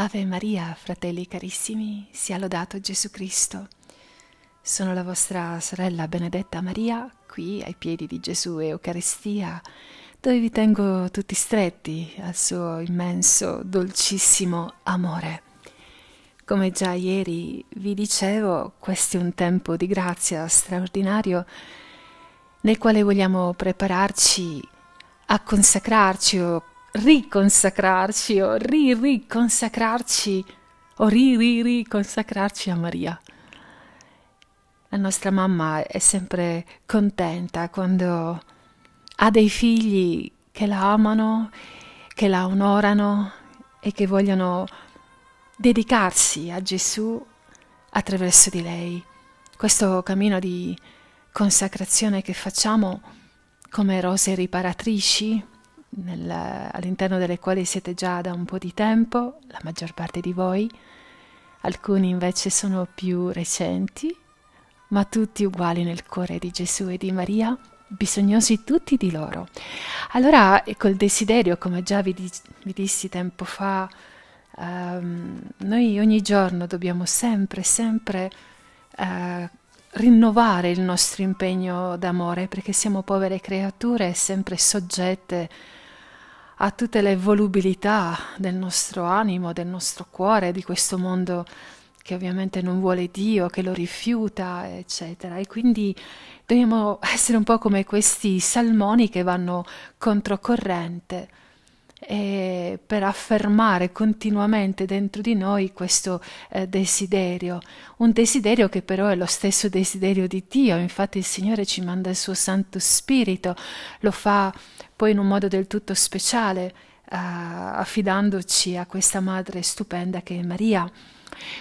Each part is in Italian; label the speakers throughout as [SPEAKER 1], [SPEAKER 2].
[SPEAKER 1] Ave Maria, fratelli carissimi, sia lodato Gesù Cristo. Sono la vostra sorella Benedetta Maria, qui ai piedi di Gesù Eucaristia, dove vi tengo tutti stretti al suo immenso, dolcissimo amore. Come già ieri vi dicevo, questo è un tempo di grazia straordinario nel quale vogliamo prepararci a consacrarci o riconsacrarci o ri-riconsacrarci o ri-ri-riconsacrarci a Maria. La nostra mamma è sempre contenta quando ha dei figli che la amano, che la onorano e che vogliono dedicarsi a Gesù attraverso di lei. Questo cammino di consacrazione che facciamo come rose riparatrici nel, all'interno delle quali siete già da un po' di tempo, la maggior parte di voi, alcuni invece sono più recenti, ma tutti uguali nel cuore di Gesù e di Maria, bisognosi tutti di loro. Allora, col desiderio, come già vi, di, vi dissi tempo fa, um, noi ogni giorno dobbiamo sempre, sempre uh, rinnovare il nostro impegno d'amore perché siamo povere creature sempre soggette a tutte le volubilità del nostro animo, del nostro cuore, di questo mondo che ovviamente non vuole Dio, che lo rifiuta, eccetera. E quindi dobbiamo essere un po' come questi salmoni che vanno controcorrente e per affermare continuamente dentro di noi questo eh, desiderio, un desiderio che però è lo stesso desiderio di Dio, infatti il Signore ci manda il suo Santo Spirito, lo fa poi in un modo del tutto speciale, eh, affidandoci a questa madre stupenda che è Maria.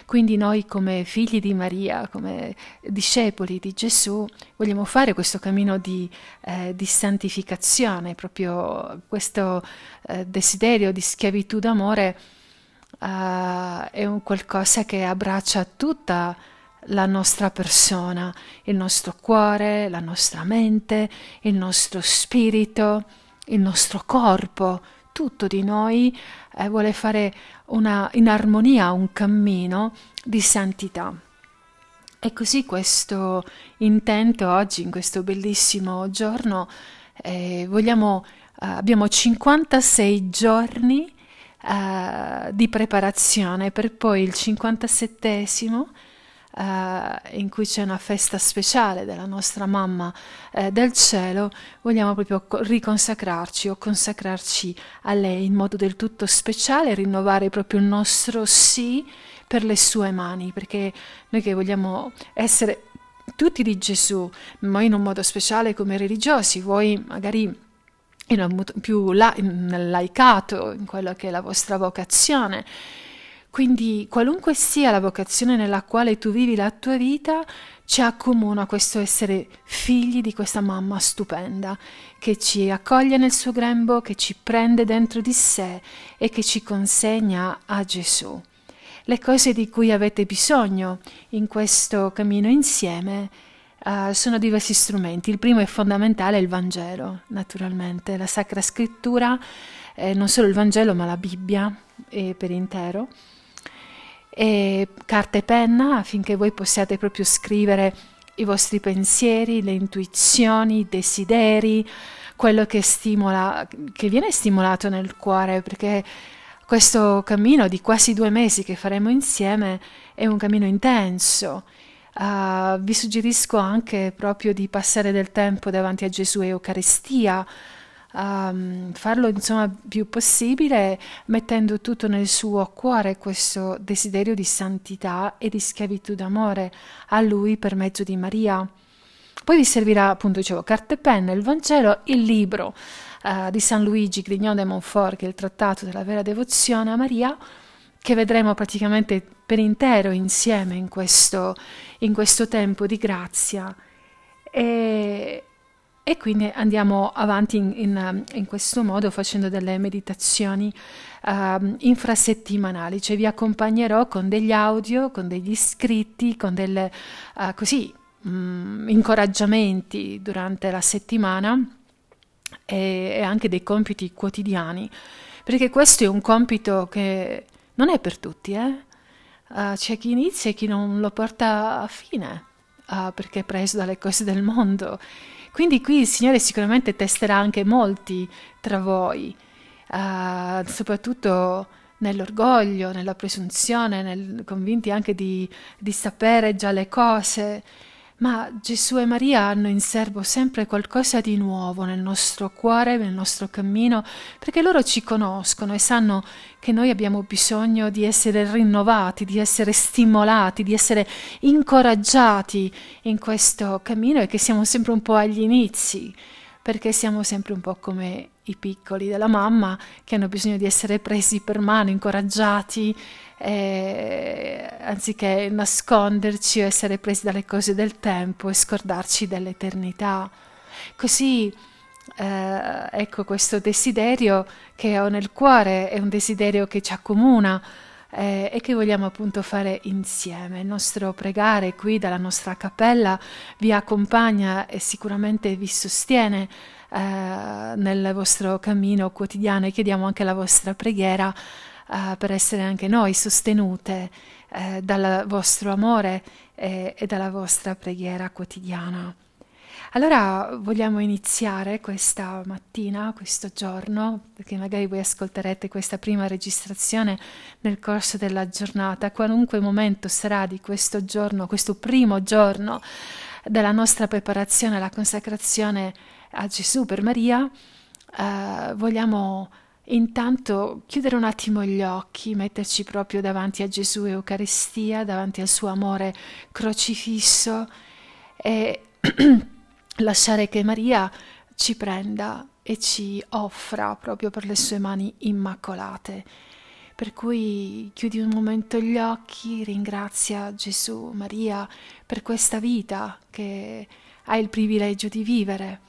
[SPEAKER 1] Quindi noi come figli di Maria, come discepoli di Gesù, vogliamo fare questo cammino di, eh, di santificazione, proprio questo eh, desiderio di schiavitù d'amore eh, è un qualcosa che abbraccia tutta la nostra persona, il nostro cuore, la nostra mente, il nostro spirito, il nostro corpo, tutto di noi eh, vuole fare una, in armonia un cammino di santità. E così questo intento oggi, in questo bellissimo giorno, eh, vogliamo, eh, abbiamo 56 giorni eh, di preparazione per poi il 57esimo eh, in cui c'è una festa speciale della nostra mamma eh, del cielo, vogliamo proprio riconsacrarci o consacrarci a lei in modo del tutto speciale, rinnovare proprio il nostro sì per le sue mani, perché noi che vogliamo essere tutti di Gesù, ma in un modo speciale come religiosi, voi magari in un più la, in, laicato, in quello che è la vostra vocazione, quindi qualunque sia la vocazione nella quale tu vivi la tua vita, ci accomuna questo essere figli di questa mamma stupenda che ci accoglie nel suo grembo, che ci prende dentro di sé e che ci consegna a Gesù. Le cose di cui avete bisogno in questo cammino insieme uh, sono diversi strumenti. Il primo è fondamentale, è il Vangelo, naturalmente, la Sacra Scrittura, eh, non solo il Vangelo ma la Bibbia eh, per intero e carta e penna affinché voi possiate proprio scrivere i vostri pensieri, le intuizioni, i desideri, quello che stimola, che viene stimolato nel cuore, perché questo cammino di quasi due mesi che faremo insieme è un cammino intenso. Uh, vi suggerisco anche proprio di passare del tempo davanti a Gesù e Eucaristia, um, farlo insomma più possibile mettendo tutto nel suo cuore questo desiderio di santità e di schiavitù d'amore a lui per mezzo di Maria. Poi vi servirà, appunto, dicevo, carta e penna, il Vangelo, il libro uh, di San Luigi Grignon de Montfort, che è il trattato della vera devozione a Maria, che vedremo praticamente per intero insieme in questo, in questo tempo di grazia. E, e quindi andiamo avanti in, in, in questo modo facendo delle meditazioni uh, infrasettimanali, cioè vi accompagnerò con degli audio, con degli scritti, con delle uh, così, um, incoraggiamenti durante la settimana e, e anche dei compiti quotidiani, perché questo è un compito che non è per tutti, eh? Uh, c'è chi inizia e chi non lo porta a fine, uh, perché è preso dalle cose del mondo. Quindi qui il Signore sicuramente testerà anche molti tra voi, uh, soprattutto nell'orgoglio, nella presunzione, nel, convinti anche di, di sapere già le cose. Ma Gesù e Maria hanno in serbo sempre qualcosa di nuovo nel nostro cuore, nel nostro cammino, perché loro ci conoscono e sanno che noi abbiamo bisogno di essere rinnovati, di essere stimolati, di essere incoraggiati in questo cammino e che siamo sempre un po' agli inizi, perché siamo sempre un po' come i piccoli della mamma che hanno bisogno di essere presi per mano, incoraggiati, eh, anziché nasconderci o essere presi dalle cose del tempo e scordarci dell'eternità. Così eh, ecco questo desiderio che ho nel cuore, è un desiderio che ci accomuna eh, e che vogliamo appunto fare insieme. Il nostro pregare qui dalla nostra cappella vi accompagna e sicuramente vi sostiene eh, nel vostro cammino quotidiano e chiediamo anche la vostra preghiera eh, per essere anche noi sostenute eh, dal vostro amore e dalla vostra preghiera quotidiana. Allora vogliamo iniziare questa mattina, questo giorno, perché magari voi ascolterete questa prima registrazione nel corso della giornata, qualunque momento sarà di questo giorno, questo primo giorno della nostra preparazione alla consacrazione a Gesù per Maria, eh, vogliamo intanto chiudere un attimo gli occhi, metterci proprio davanti a Gesù Eucaristia, davanti al suo amore crocifisso e lasciare che Maria ci prenda e ci offra proprio per le sue mani immacolate. Per cui chiudi un momento gli occhi, ringrazia Gesù, Maria, per questa vita che hai il privilegio di vivere,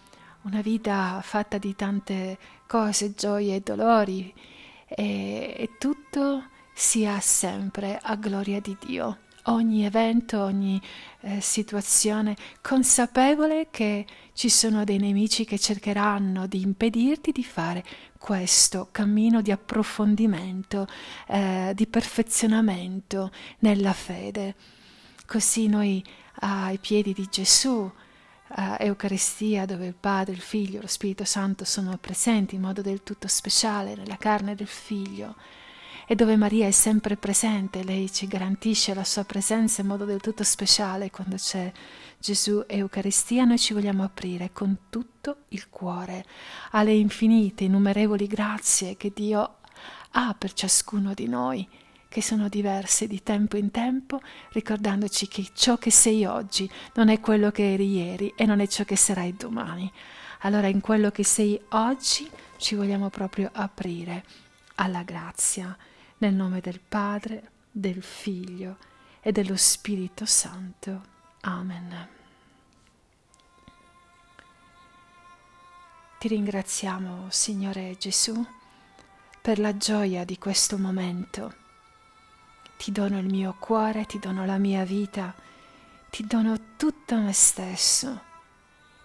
[SPEAKER 1] una vita fatta di tante cose, gioie e dolori, e, e tutto sia sempre a gloria di Dio ogni evento, ogni eh, situazione, consapevole che ci sono dei nemici che cercheranno di impedirti di fare questo cammino di approfondimento, eh, di perfezionamento nella fede. Così noi ai piedi di Gesù, uh, Eucaristia, dove il Padre, il Figlio e lo Spirito Santo sono presenti in modo del tutto speciale nella carne del Figlio, e dove Maria è sempre presente, lei ci garantisce la sua presenza in modo del tutto speciale quando c'è Gesù e Eucaristia, noi ci vogliamo aprire con tutto il cuore alle infinite, innumerevoli grazie che Dio ha per ciascuno di noi che sono diverse di tempo in tempo, ricordandoci che ciò che sei oggi non è quello che eri ieri e non è ciò che sarai domani. Allora in quello che sei oggi ci vogliamo proprio aprire alla grazia nel nome del Padre, del Figlio e dello Spirito Santo. Amen. Ti ringraziamo, Signore Gesù, per la gioia di questo momento. Ti dono il mio cuore, ti dono la mia vita, ti dono tutto me stesso,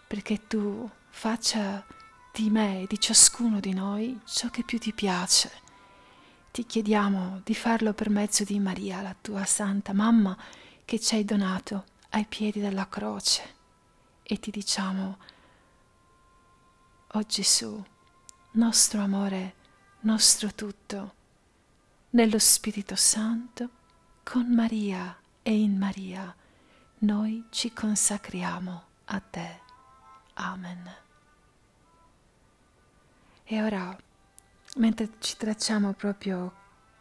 [SPEAKER 1] perché tu faccia di me e di ciascuno di noi ciò che più ti piace ti chiediamo di farlo per mezzo di Maria, la tua santa mamma, che ci hai donato ai piedi della croce. E ti diciamo, oh Gesù, nostro amore, nostro tutto, nello Spirito Santo, con Maria e in Maria, noi ci consacriamo a te. Amen. E ora mentre ci tracciamo proprio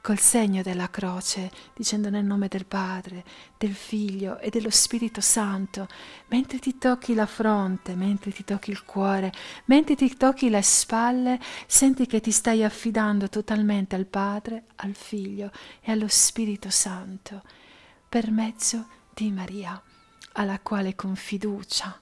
[SPEAKER 1] col segno della croce, dicendo nel nome del Padre, del Figlio e dello Spirito Santo, mentre ti tocchi la fronte, mentre ti tocchi il cuore, mentre ti tocchi le spalle, senti che ti stai affidando totalmente al Padre, al Figlio e allo Spirito Santo, per mezzo di Maria, alla quale con fiducia,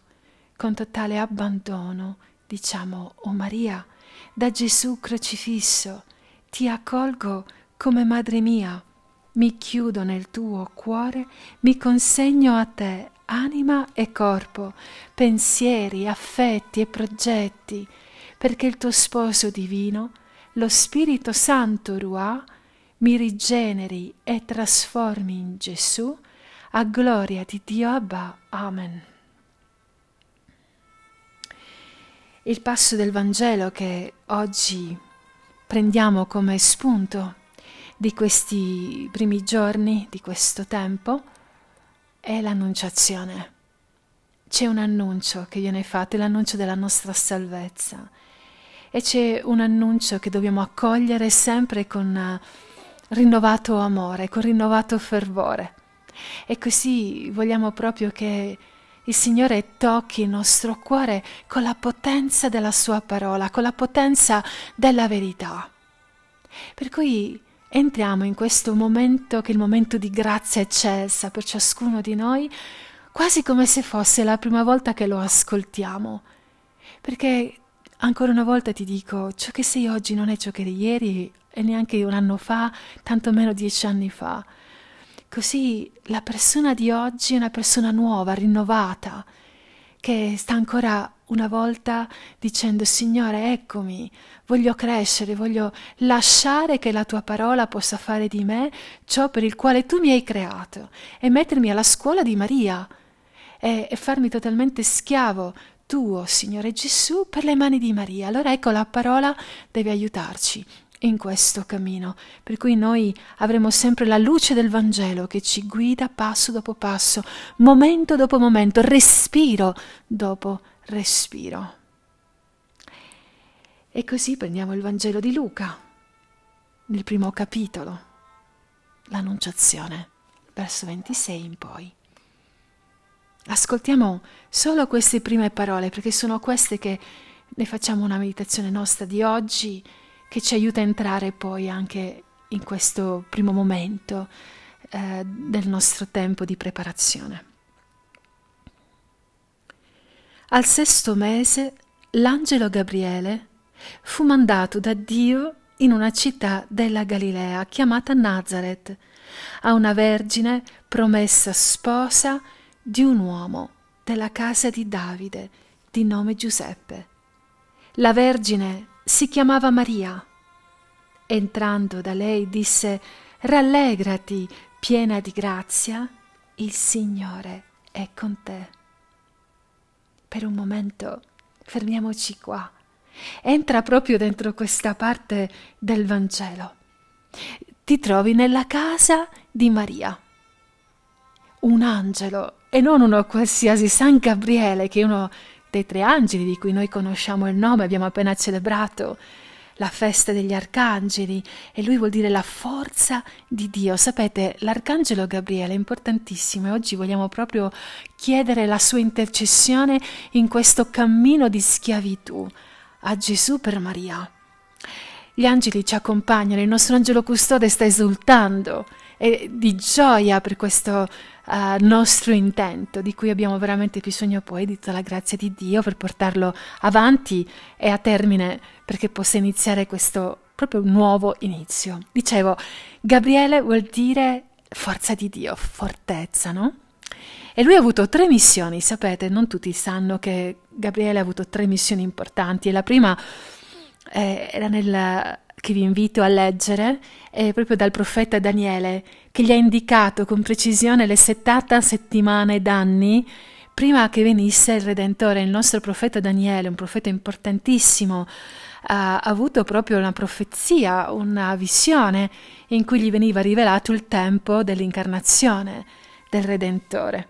[SPEAKER 1] con totale abbandono, diciamo, o oh Maria, da Gesù crocifisso, ti accolgo come madre mia, mi chiudo nel tuo cuore, mi consegno a te anima e corpo, pensieri, affetti e progetti, perché il tuo sposo divino, lo Spirito Santo Ruà, mi rigeneri e trasformi in Gesù, a gloria di Dio Abba. Amen. Il passo del Vangelo che oggi prendiamo come spunto di questi primi giorni, di questo tempo, è l'annunciazione. C'è un annuncio che viene fatto, è l'annuncio della nostra salvezza. E c'è un annuncio che dobbiamo accogliere sempre con rinnovato amore, con rinnovato fervore. E così vogliamo proprio che il Signore tocchi il nostro cuore con la potenza della Sua parola, con la potenza della verità. Per cui entriamo in questo momento che è il momento di grazia eccelsa per ciascuno di noi, quasi come se fosse la prima volta che lo ascoltiamo. Perché ancora una volta ti dico, ciò che sei oggi non è ciò che eri ieri e neanche un anno fa, tanto meno dieci anni fa. Così la persona di oggi è una persona nuova, rinnovata, che sta ancora una volta dicendo Signore, eccomi, voglio crescere, voglio lasciare che la tua parola possa fare di me ciò per il quale tu mi hai creato e mettermi alla scuola di Maria e, e farmi totalmente schiavo tuo, Signore Gesù, per le mani di Maria. Allora ecco la parola deve aiutarci in questo cammino, per cui noi avremo sempre la luce del Vangelo che ci guida passo dopo passo, momento dopo momento, respiro dopo respiro. E così prendiamo il Vangelo di Luca, nel primo capitolo, l'Annunciazione, verso 26 in poi. Ascoltiamo solo queste prime parole perché sono queste che ne facciamo una meditazione nostra di oggi che ci aiuta a entrare poi anche in questo primo momento eh, del nostro tempo di preparazione. Al sesto mese l'angelo Gabriele fu mandato da Dio in una città della Galilea chiamata Nazareth, a una vergine promessa sposa di un uomo della casa di Davide di nome Giuseppe. La vergine si chiamava Maria. Entrando da lei disse Rallegrati, piena di grazia, il Signore è con te. Per un momento fermiamoci qua. Entra proprio dentro questa parte del Vangelo. Ti trovi nella casa di Maria. Un angelo e non uno qualsiasi San Gabriele, che è uno dei tre angeli di cui noi conosciamo il nome, abbiamo appena celebrato la festa degli arcangeli e lui vuol dire la forza di Dio. Sapete, l'arcangelo Gabriele è importantissimo e oggi vogliamo proprio chiedere la sua intercessione in questo cammino di schiavitù a Gesù per Maria. Gli angeli ci accompagnano, il nostro angelo custode sta esultando e di gioia per questo uh, nostro intento, di cui abbiamo veramente bisogno poi di tutta la grazia di Dio per portarlo avanti e a termine perché possa iniziare questo proprio nuovo inizio. Dicevo, Gabriele vuol dire forza di Dio, fortezza, no? E lui ha avuto tre missioni, sapete, non tutti sanno che Gabriele ha avuto tre missioni importanti e la prima eh, era nel che vi invito a leggere è proprio dal profeta Daniele, che gli ha indicato con precisione le 70 settimane d'anni prima che venisse il Redentore. Il nostro profeta Daniele, un profeta importantissimo, ha avuto proprio una profezia, una visione in cui gli veniva rivelato il tempo dell'incarnazione del Redentore.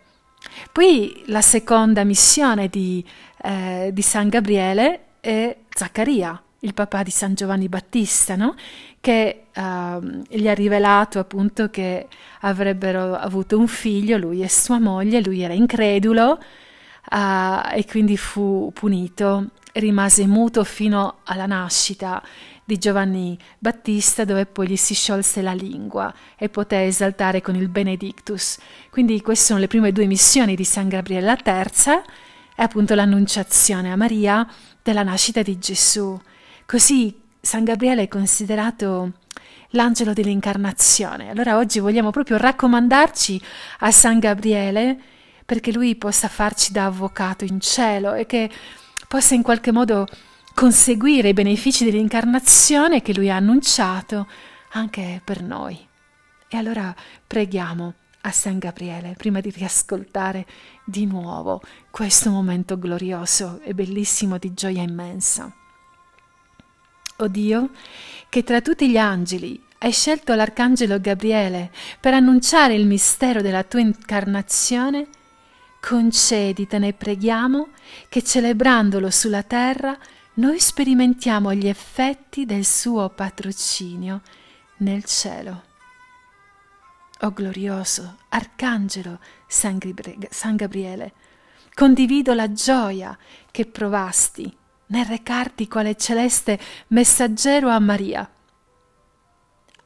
[SPEAKER 1] Poi la seconda missione di, eh, di San Gabriele è Zaccaria, il papà di San Giovanni Battista, no? che uh, gli ha rivelato appunto che avrebbero avuto un figlio, lui e sua moglie, lui era incredulo uh, e quindi fu punito, rimase muto fino alla nascita di Giovanni Battista dove poi gli si sciolse la lingua e poté esaltare con il Benedictus. Quindi queste sono le prime due missioni di San Gabriele, la terza è appunto l'annunciazione a Maria della nascita di Gesù. Così San Gabriele è considerato l'angelo dell'incarnazione. Allora oggi vogliamo proprio raccomandarci a San Gabriele perché lui possa farci da avvocato in cielo e che possa in qualche modo conseguire i benefici dell'incarnazione che lui ha annunciato anche per noi. E allora preghiamo a San Gabriele prima di riascoltare di nuovo questo momento glorioso e bellissimo di gioia immensa. O Dio, che tra tutti gli angeli hai scelto l'arcangelo Gabriele per annunciare il mistero della tua incarnazione, conceditene, preghiamo, che celebrandolo sulla terra noi sperimentiamo gli effetti del suo patrocinio nel cielo. Oh glorioso Arcangelo San, Gabriele, condivido la gioia che provasti nel recarti quale celeste messaggero a Maria.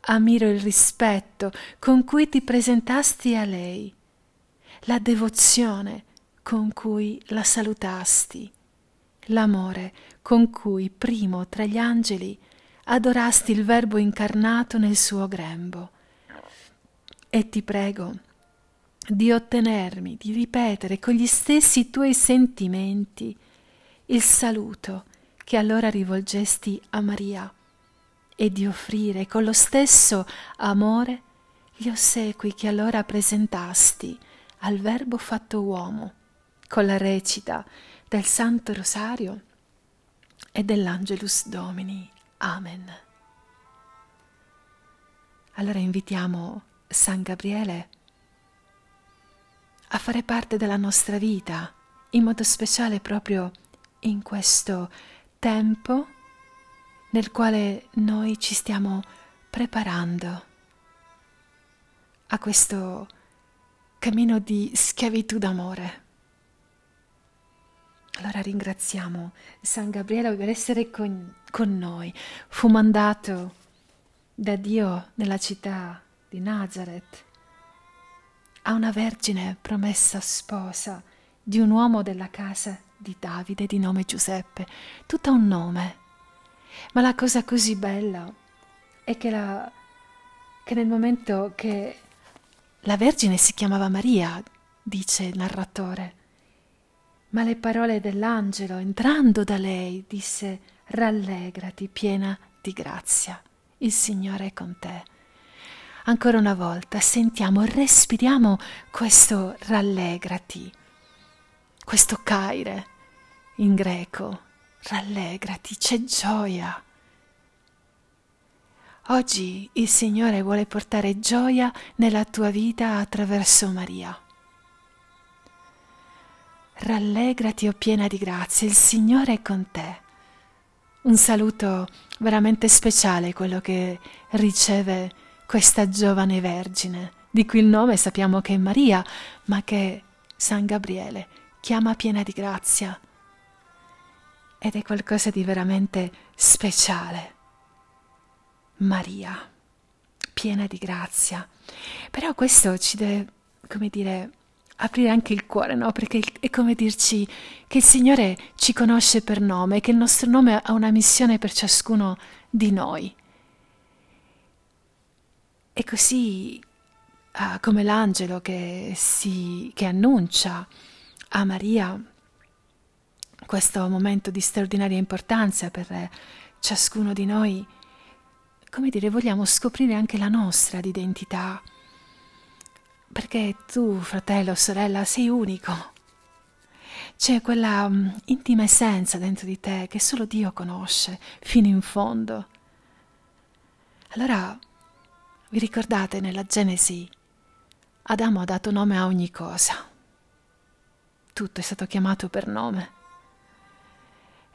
[SPEAKER 1] Ammiro il rispetto con cui ti presentasti a lei, la devozione con cui la salutasti, l'amore con cui primo tra gli angeli adorasti il Verbo incarnato nel suo grembo e ti prego di ottenermi, di ripetere con gli stessi tuoi sentimenti il saluto che allora rivolgesti a Maria e di offrire con lo stesso amore gli ossequi che allora presentasti al Verbo fatto uomo con la recita del Santo Rosario e dell'Angelus Domini. Amen. Allora invitiamo San Gabriele a fare parte della nostra vita, in modo speciale proprio in questo tempo nel quale noi ci stiamo preparando a questo cammino di schiavitù d'amore. Allora ringraziamo San Gabriele per essere con, con noi. Fu mandato da Dio nella città di Nazareth a una vergine promessa sposa di un uomo della casa di Davide di nome Giuseppe, tutto un nome. Ma la cosa così bella è che, la, che nel momento che la Vergine si chiamava Maria, dice il narratore, ma le parole dell'angelo entrando da lei disse rallegrati piena di grazia, il Signore è con te ancora una volta sentiamo respiriamo questo rallegrati, questo caire in greco, rallegrati, c'è gioia. Oggi il Signore vuole portare gioia nella tua vita attraverso Maria. Rallegrati o oh piena di grazia, il Signore è con te. Un saluto veramente speciale quello che riceve questa giovane vergine, di cui il nome sappiamo che è Maria, ma che San Gabriele chiama piena di grazia. Ed è qualcosa di veramente speciale. Maria, piena di grazia. Però questo ci deve, come dire, aprire anche il cuore, no? Perché è come dirci che il Signore ci conosce per nome, che il nostro nome ha una missione per ciascuno di noi. E così uh, come l'angelo che, si, che annuncia a Maria questo momento di straordinaria importanza per ciascuno di noi, come dire, vogliamo scoprire anche la nostra identità, perché tu, fratello, o sorella, sei unico. C'è quella um, intima essenza dentro di te che solo Dio conosce fino in fondo. Allora vi ricordate nella Genesi? Adamo ha dato nome a ogni cosa. Tutto è stato chiamato per nome.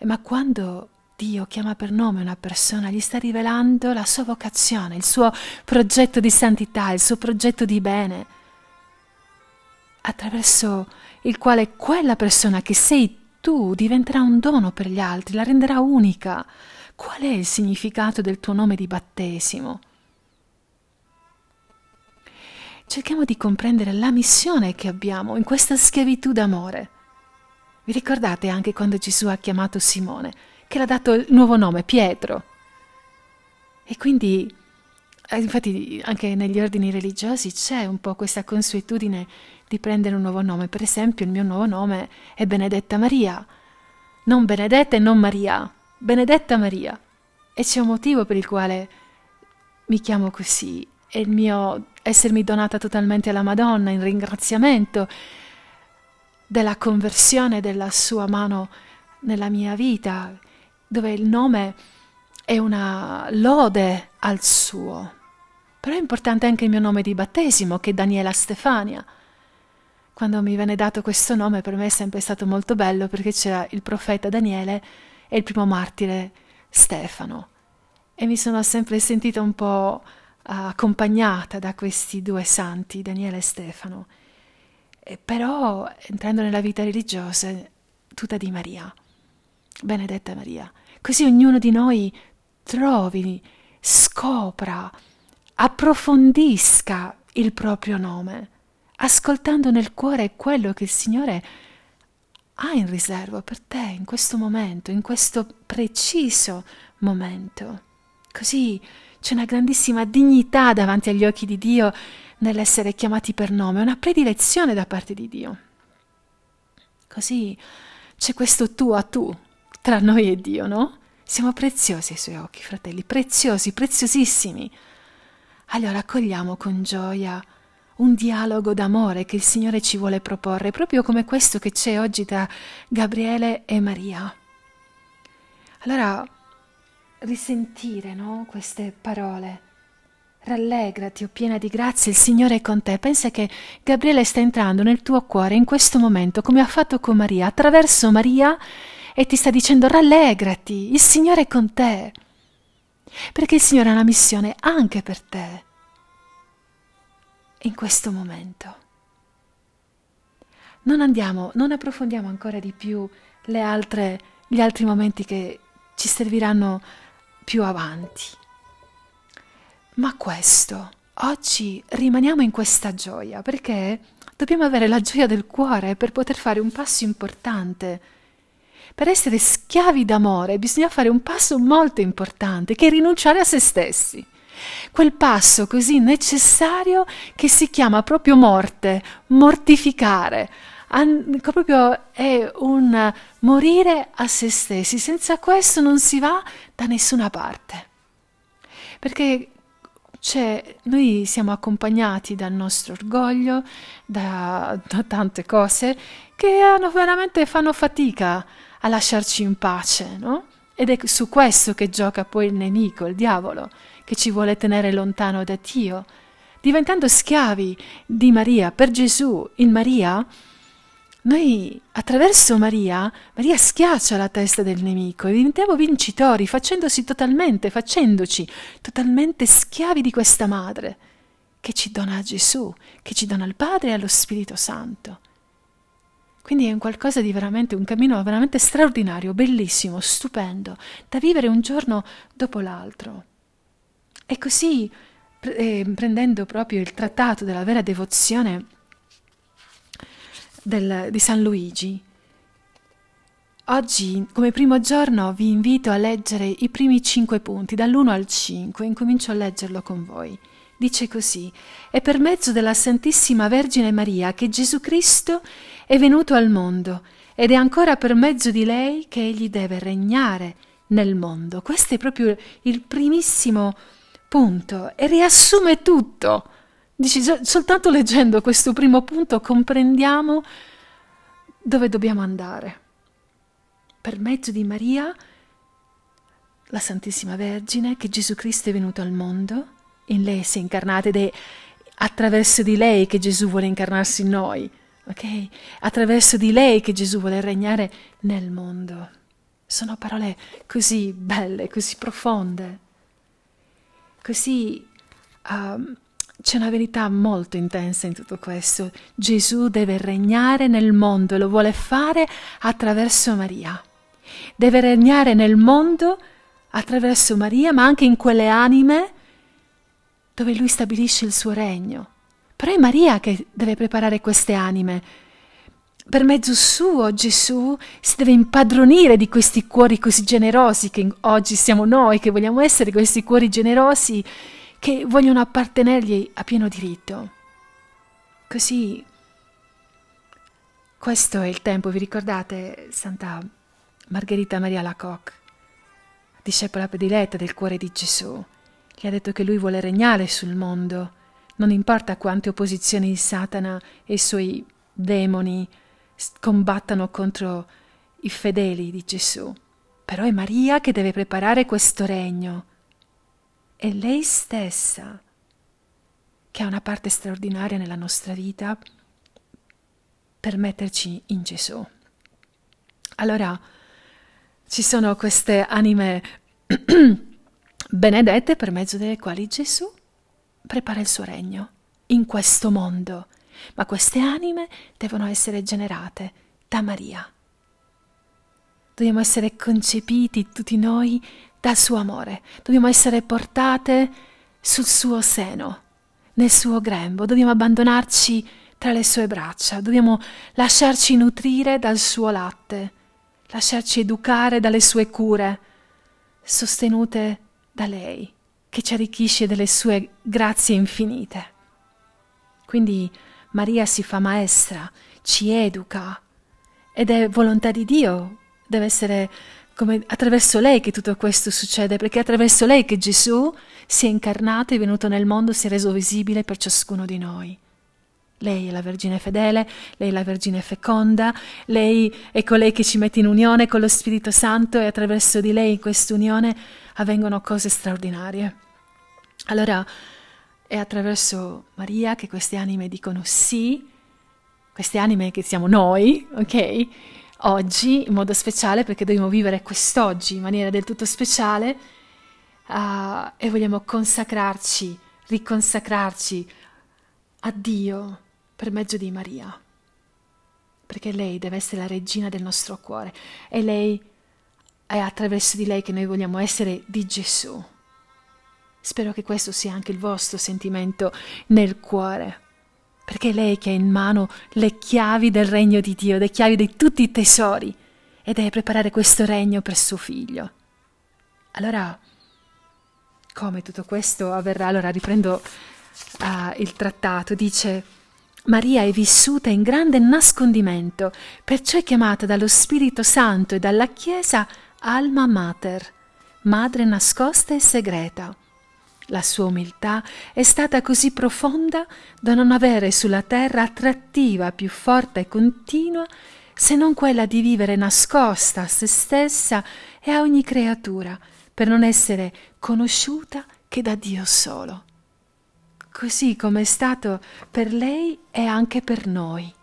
[SPEAKER 1] Ma quando Dio chiama per nome una persona, gli sta rivelando la sua vocazione, il suo progetto di santità, il suo progetto di bene, attraverso il quale quella persona che sei tu diventerà un dono per gli altri, la renderà unica. Qual è il significato del tuo nome di battesimo? cerchiamo di comprendere la missione che abbiamo in questa schiavitù d'amore. Vi ricordate anche quando Gesù ha chiamato Simone, che l'ha dato il nuovo nome, Pietro? E quindi, eh, infatti, anche negli ordini religiosi c'è un po' questa consuetudine di prendere un nuovo nome. Per esempio, il mio nuovo nome è Benedetta Maria. Non Benedetta e non Maria, Benedetta Maria. E c'è un motivo per il quale mi chiamo così, è il mio essermi donata totalmente alla Madonna in ringraziamento della conversione della sua mano nella mia vita, dove il nome è una lode al suo. Però è importante anche il mio nome di battesimo, che è Daniela Stefania. Quando mi venne dato questo nome per me è sempre stato molto bello perché c'era il profeta Daniele e il primo martire Stefano. E mi sono sempre sentita un po' accompagnata da questi due santi, Daniele e Stefano. E però, entrando nella vita religiosa, tutta di Maria. Benedetta Maria. Così ognuno di noi trovi, scopra, approfondisca il proprio nome, ascoltando nel cuore quello che il Signore ha in riserva per te in questo momento, in questo preciso momento. Così c'è una grandissima dignità davanti agli occhi di Dio nell'essere chiamati per nome, una predilezione da parte di Dio. Così c'è questo tu a tu tra noi e Dio, no? Siamo preziosi ai suoi occhi, fratelli, preziosi, preziosissimi. Allora accogliamo con gioia un dialogo d'amore che il Signore ci vuole proporre, proprio come questo che c'è oggi tra Gabriele e Maria. Allora, risentire no? queste parole. Rallegrati, o oh piena di grazia, il Signore è con te. Pensa che Gabriele sta entrando nel tuo cuore in questo momento, come ha fatto con Maria, attraverso Maria, e ti sta dicendo rallegrati, il Signore è con te. Perché il Signore ha una missione anche per te in questo momento. Non andiamo, non approfondiamo ancora di più le altre, gli altri momenti che ci serviranno più avanti. Ma questo, oggi rimaniamo in questa gioia perché dobbiamo avere la gioia del cuore per poter fare un passo importante. Per essere schiavi d'amore bisogna fare un passo molto importante che è rinunciare a se stessi quel passo così necessario che si chiama proprio morte, mortificare. An- proprio è un morire a se stessi. Senza questo non si va da nessuna parte. Perché cioè, noi siamo accompagnati dal nostro orgoglio, da, da tante cose che hanno, veramente fanno fatica a lasciarci in pace, no? Ed è su questo che gioca poi il nemico, il diavolo, che ci vuole tenere lontano da Dio. Diventando schiavi di Maria per Gesù in Maria, noi attraverso Maria, Maria schiaccia la testa del nemico e diventiamo vincitori, facendosi totalmente, facendoci totalmente schiavi di questa madre che ci dona a Gesù, che ci dona al Padre e allo Spirito Santo. Quindi è un qualcosa di veramente, un cammino veramente straordinario, bellissimo, stupendo, da vivere un giorno dopo l'altro. E così, eh, prendendo proprio il trattato della vera devozione del, di San Luigi, oggi, come primo giorno, vi invito a leggere i primi cinque punti, dall'1 al 5, incomincio a leggerlo con voi. Dice così, è per mezzo della Santissima Vergine Maria che Gesù Cristo è venuto al mondo ed è ancora per mezzo di lei che egli deve regnare nel mondo. Questo è proprio il primissimo punto e riassume tutto. Dici, soltanto leggendo questo primo punto comprendiamo dove dobbiamo andare. Per mezzo di Maria, la Santissima Vergine, che Gesù Cristo è venuto al mondo, in lei si è incarnata ed è attraverso di lei che Gesù vuole incarnarsi in noi, ok? Attraverso di lei che Gesù vuole regnare nel mondo. Sono parole così belle, così profonde. Così um, c'è una verità molto intensa in tutto questo. Gesù deve regnare nel mondo e lo vuole fare attraverso Maria. Deve regnare nel mondo attraverso Maria, ma anche in quelle anime dove lui stabilisce il suo regno. Però è Maria che deve preparare queste anime. Per mezzo suo Gesù si deve impadronire di questi cuori così generosi che oggi siamo noi, che vogliamo essere questi cuori generosi che vogliono appartenergli a pieno diritto. Così, questo è il tempo, vi ricordate Santa Margherita Maria Lacoque, discepola prediletta del cuore di Gesù? gli ha detto che lui vuole regnare sul mondo. Non importa quante opposizioni Satana e i suoi demoni combattano contro i fedeli di Gesù. Però è Maria che deve preparare questo regno. È lei stessa che ha una parte straordinaria nella nostra vita per metterci in Gesù. Allora, ci sono queste anime benedette per mezzo delle quali Gesù prepara il suo regno in questo mondo, ma queste anime devono essere generate da Maria. Dobbiamo essere concepiti tutti noi dal suo amore, dobbiamo essere portate sul suo seno, nel suo grembo, dobbiamo abbandonarci tra le sue braccia, dobbiamo lasciarci nutrire dal suo latte, lasciarci educare dalle sue cure, sostenute da lei, che ci arricchisce delle sue grazie infinite. Quindi Maria si fa maestra, ci educa ed è volontà di Dio, deve essere come attraverso lei che tutto questo succede, perché attraverso lei che Gesù si è incarnato, è venuto nel mondo, si è reso visibile per ciascuno di noi. Lei è la Vergine fedele, lei è la Vergine feconda, lei è colei che ci mette in unione con lo Spirito Santo e attraverso di lei in questa unione avvengono cose straordinarie. Allora è attraverso Maria che queste anime dicono sì, queste anime che siamo noi, ok? Oggi in modo speciale perché dobbiamo vivere quest'oggi in maniera del tutto speciale uh, e vogliamo consacrarci, riconsacrarci a Dio per mezzo di Maria, perché lei deve essere la regina del nostro cuore. E lei è attraverso di lei che noi vogliamo essere di Gesù. Spero che questo sia anche il vostro sentimento nel cuore, perché è lei che ha in mano le chiavi del regno di Dio, le chiavi di tutti i tesori e deve preparare questo regno per suo figlio. Allora, come tutto questo avverrà? Allora riprendo uh, il trattato, dice Maria è vissuta in grande nascondimento, perciò è chiamata dallo Spirito Santo e dalla Chiesa Alma Mater, madre nascosta e segreta. La sua umiltà è stata così profonda da non avere sulla terra attrattiva più forte e continua se non quella di vivere nascosta a se stessa e a ogni creatura, per non essere conosciuta che da Dio solo così come è stato per lei e anche per noi.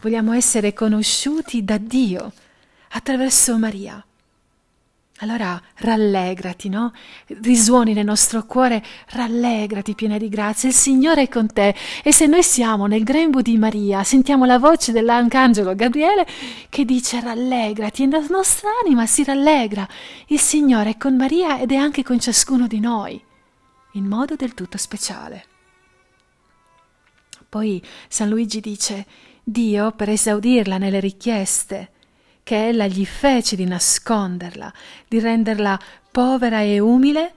[SPEAKER 1] Vogliamo essere conosciuti da Dio attraverso Maria. Allora rallegrati, no? Risuoni nel nostro cuore, rallegrati piena di grazia, il Signore è con te. E se noi siamo nel grembo di Maria, sentiamo la voce dell'arcangelo Gabriele che dice rallegrati, e la nostra anima si rallegra. Il Signore è con Maria ed è anche con ciascuno di noi in modo del tutto speciale. Poi San Luigi dice Dio, per esaudirla nelle richieste che ella gli fece di nasconderla, di renderla povera e umile,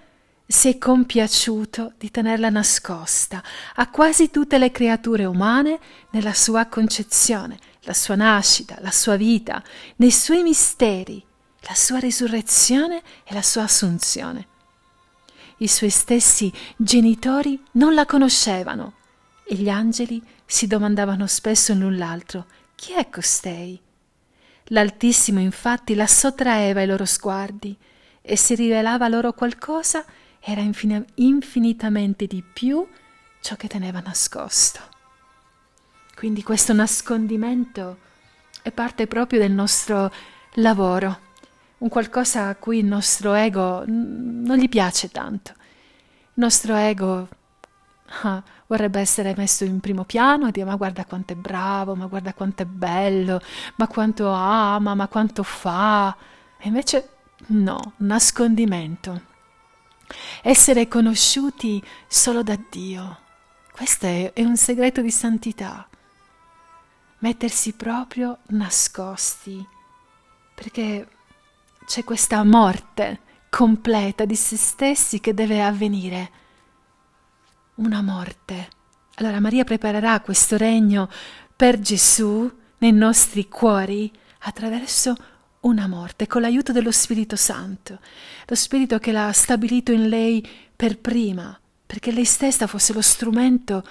[SPEAKER 1] si è compiaciuto di tenerla nascosta a quasi tutte le creature umane nella sua concezione, la sua nascita, la sua vita, nei suoi misteri, la sua risurrezione e la sua assunzione. I suoi stessi genitori non la conoscevano e gli angeli si domandavano spesso l'un l'altro chi è costei? L'Altissimo infatti la sottraeva ai loro sguardi e se rivelava loro qualcosa era infin- infinitamente di più ciò che teneva nascosto. Quindi questo nascondimento è parte proprio del nostro lavoro un qualcosa a cui il nostro ego non gli piace tanto. Il nostro ego ah, vorrebbe essere messo in primo piano e dire ma guarda quanto è bravo, ma guarda quanto è bello, ma quanto ama, ma quanto fa. E invece no, nascondimento. Essere conosciuti solo da Dio. Questo è, è un segreto di santità. Mettersi proprio nascosti. Perché c'è questa morte completa di se stessi che deve avvenire. Una morte. Allora Maria preparerà questo regno per Gesù nei nostri cuori attraverso una morte con l'aiuto dello Spirito Santo, lo Spirito che l'ha stabilito in lei per prima, perché lei stessa fosse lo strumento,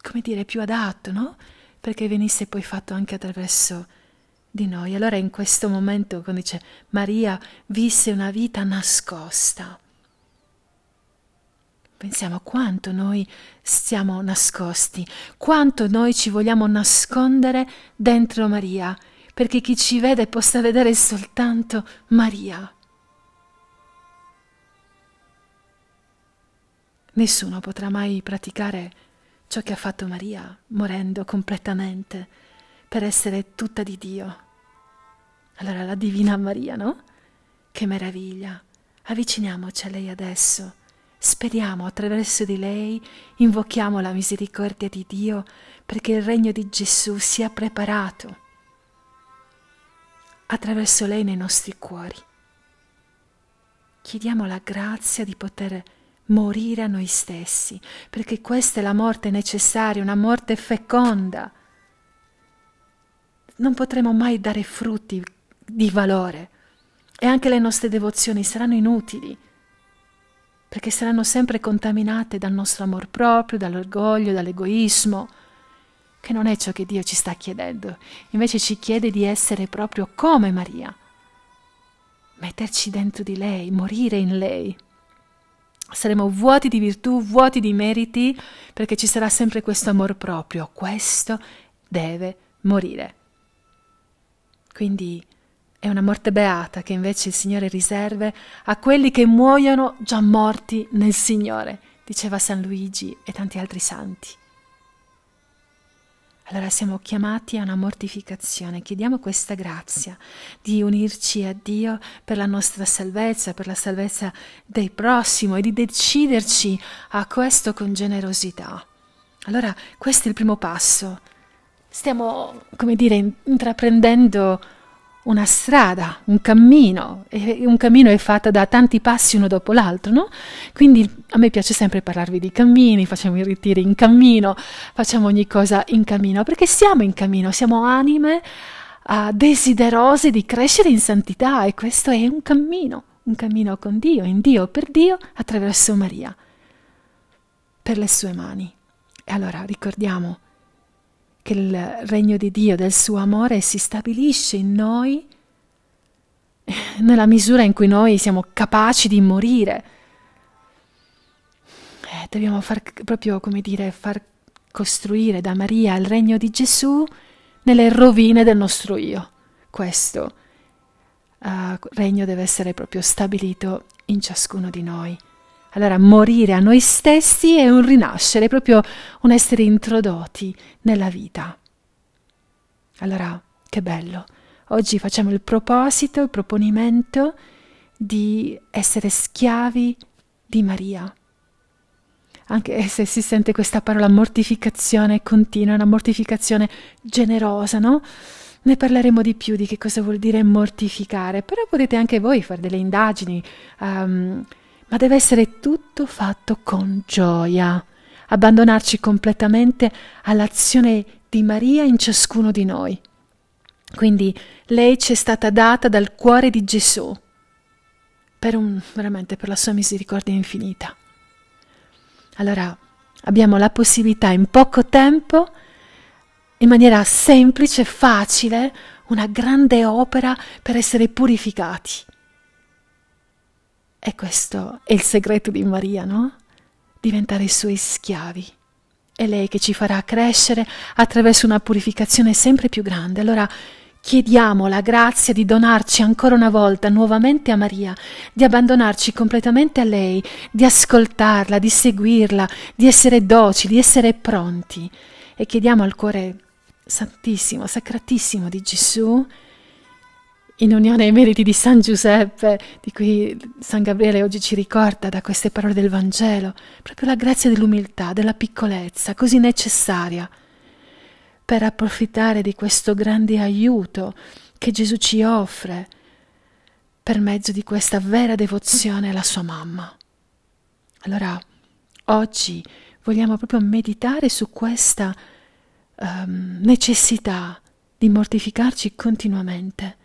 [SPEAKER 1] come dire, più adatto, no? Perché venisse poi fatto anche attraverso di noi. Allora in questo momento, quando dice Maria visse una vita nascosta, pensiamo quanto noi stiamo nascosti, quanto noi ci vogliamo nascondere dentro Maria, perché chi ci vede possa vedere soltanto Maria. Nessuno potrà mai praticare ciò che ha fatto Maria, morendo completamente per essere tutta di Dio. Allora la Divina Maria, no? Che meraviglia! Avviciniamoci a lei adesso. Speriamo attraverso di lei, invochiamo la misericordia di Dio perché il regno di Gesù sia preparato attraverso lei nei nostri cuori. Chiediamo la grazia di poter morire a noi stessi, perché questa è la morte necessaria, una morte feconda. Non potremo mai dare frutti di valore e anche le nostre devozioni saranno inutili perché saranno sempre contaminate dal nostro amor proprio, dall'orgoglio, dall'egoismo, che non è ciò che Dio ci sta chiedendo, invece ci chiede di essere proprio come Maria, metterci dentro di lei, morire in lei. Saremo vuoti di virtù, vuoti di meriti, perché ci sarà sempre questo amor proprio. Questo deve morire. Quindi è una morte beata che invece il Signore riserva a quelli che muoiono già morti nel Signore, diceva San Luigi e tanti altri santi. Allora siamo chiamati a una mortificazione, chiediamo questa grazia di unirci a Dio per la nostra salvezza, per la salvezza del prossimo e di deciderci a questo con generosità. Allora questo è il primo passo. Stiamo, come dire, intraprendendo una strada, un cammino, e un cammino è fatto da tanti passi uno dopo l'altro, no? Quindi a me piace sempre parlarvi di cammini, facciamo i ritiri in cammino, facciamo ogni cosa in cammino, perché siamo in cammino, siamo anime uh, desiderose di crescere in santità e questo è un cammino, un cammino con Dio, in Dio, per Dio, attraverso Maria, per le sue mani. E allora ricordiamo, che il regno di Dio, del suo amore, si stabilisce in noi nella misura in cui noi siamo capaci di morire. Eh, dobbiamo far proprio, come dire, far costruire da Maria il regno di Gesù nelle rovine del nostro io. Questo uh, regno deve essere proprio stabilito in ciascuno di noi. Allora morire a noi stessi è un rinascere, proprio un essere introdotti nella vita. Allora, che bello. Oggi facciamo il proposito, il proponimento di essere schiavi di Maria. Anche se si sente questa parola mortificazione continua, una mortificazione generosa, no? Ne parleremo di più di che cosa vuol dire mortificare, però potete anche voi fare delle indagini. Um, ma deve essere tutto fatto con gioia, abbandonarci completamente all'azione di Maria in ciascuno di noi. Quindi lei ci è stata data dal cuore di Gesù, per un, veramente per la sua misericordia infinita. Allora abbiamo la possibilità in poco tempo, in maniera semplice, facile, una grande opera per essere purificati e questo è il segreto di Maria, no? Diventare i suoi schiavi. È lei che ci farà crescere attraverso una purificazione sempre più grande. Allora chiediamo la grazia di donarci ancora una volta nuovamente a Maria, di abbandonarci completamente a lei, di ascoltarla, di seguirla, di essere docili, di essere pronti. E chiediamo al cuore santissimo, sacratissimo di Gesù in unione ai meriti di San Giuseppe, di cui San Gabriele oggi ci ricorda da queste parole del Vangelo, proprio la grazia dell'umiltà, della piccolezza, così necessaria per approfittare di questo grande aiuto che Gesù ci offre per mezzo di questa vera devozione alla sua mamma. Allora, oggi vogliamo proprio meditare su questa um, necessità di mortificarci continuamente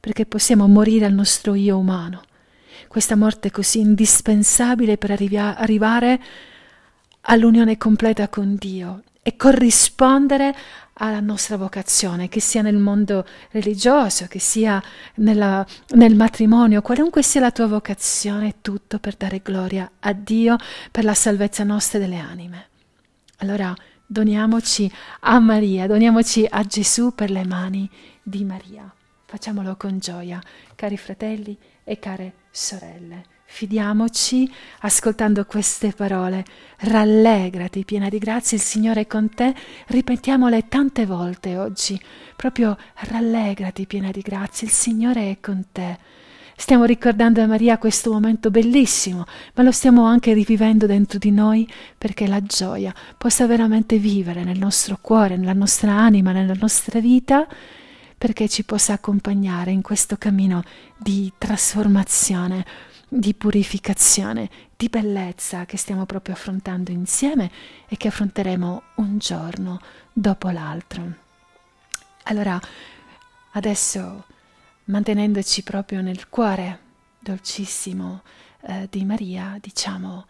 [SPEAKER 1] perché possiamo morire al nostro io umano. Questa morte è così indispensabile per arrivia- arrivare all'unione completa con Dio e corrispondere alla nostra vocazione, che sia nel mondo religioso, che sia nella, nel matrimonio, qualunque sia la tua vocazione, tutto per dare gloria a Dio per la salvezza nostra delle anime. Allora doniamoci a Maria, doniamoci a Gesù per le mani di Maria. Facciamolo con gioia, cari fratelli e care sorelle. Fidiamoci ascoltando queste parole. Rallegrati, piena di grazia, il Signore è con te. Ripetiamole tante volte oggi. Proprio rallegrati, piena di grazia, il Signore è con te. Stiamo ricordando a Maria questo momento bellissimo, ma lo stiamo anche rivivendo dentro di noi perché la gioia possa veramente vivere nel nostro cuore, nella nostra anima, nella nostra vita perché ci possa accompagnare in questo cammino di trasformazione, di purificazione, di bellezza che stiamo proprio affrontando insieme e che affronteremo un giorno dopo l'altro. Allora, adesso mantenendoci proprio nel cuore dolcissimo eh, di Maria, diciamo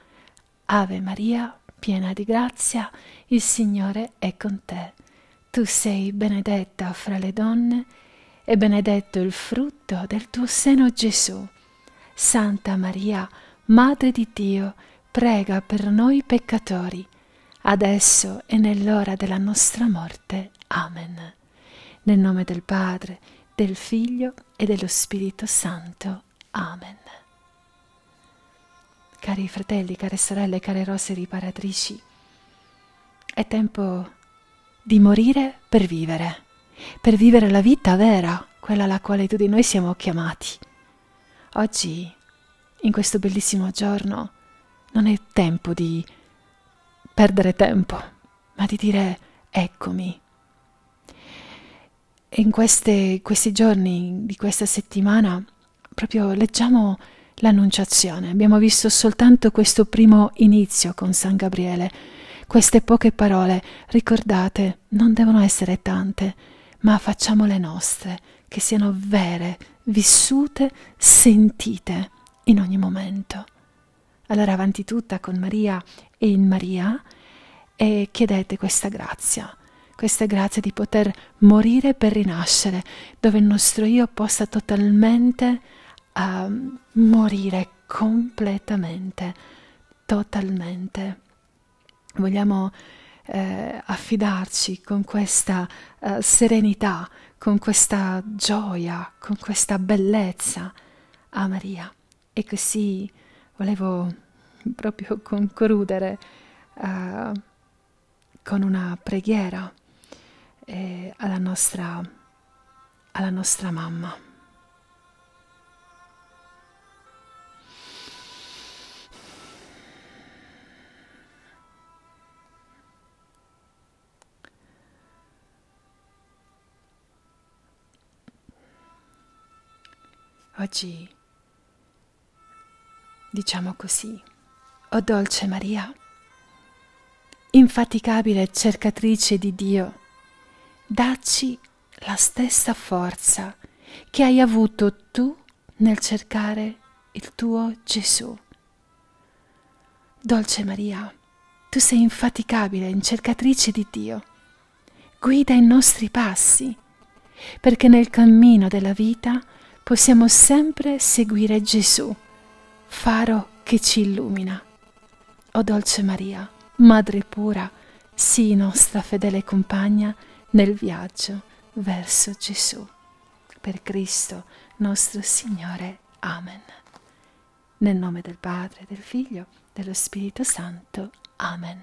[SPEAKER 1] Ave Maria, piena di grazia, il Signore è con te. Tu sei benedetta fra le donne e benedetto il frutto del tuo seno Gesù. Santa Maria, Madre di Dio, prega per noi peccatori, adesso e nell'ora della nostra morte. Amen. Nel nome del Padre, del Figlio e dello Spirito Santo. Amen. Cari fratelli, care sorelle, care rose riparatrici, è tempo di morire per vivere, per vivere la vita vera, quella alla quale tutti noi siamo chiamati. Oggi, in questo bellissimo giorno, non è tempo di perdere tempo, ma di dire eccomi. In queste, questi giorni di questa settimana proprio leggiamo l'Annunciazione. Abbiamo visto soltanto questo primo inizio con San Gabriele queste poche parole, ricordate, non devono essere tante, ma facciamole nostre, che siano vere, vissute, sentite in ogni momento. Allora avanti tutta con Maria e in Maria e chiedete questa grazia, questa grazia di poter morire per rinascere, dove il nostro io possa totalmente uh, morire completamente, totalmente vogliamo eh, affidarci con questa eh, serenità, con questa gioia, con questa bellezza a Maria. E così volevo proprio concludere eh, con una preghiera eh, alla nostra, alla nostra mamma. Oggi diciamo così, o oh dolce Maria, infaticabile cercatrice di Dio, dacci la stessa forza che hai avuto tu nel cercare il tuo Gesù. Dolce Maria, tu sei infaticabile in cercatrice di Dio. Guida i nostri passi, perché nel cammino della vita possiamo sempre seguire Gesù, faro che ci illumina. O dolce Maria, Madre pura, sii nostra fedele compagna nel viaggio verso Gesù. Per Cristo nostro Signore. Amen. Nel nome del Padre, del Figlio, dello Spirito Santo. Amen.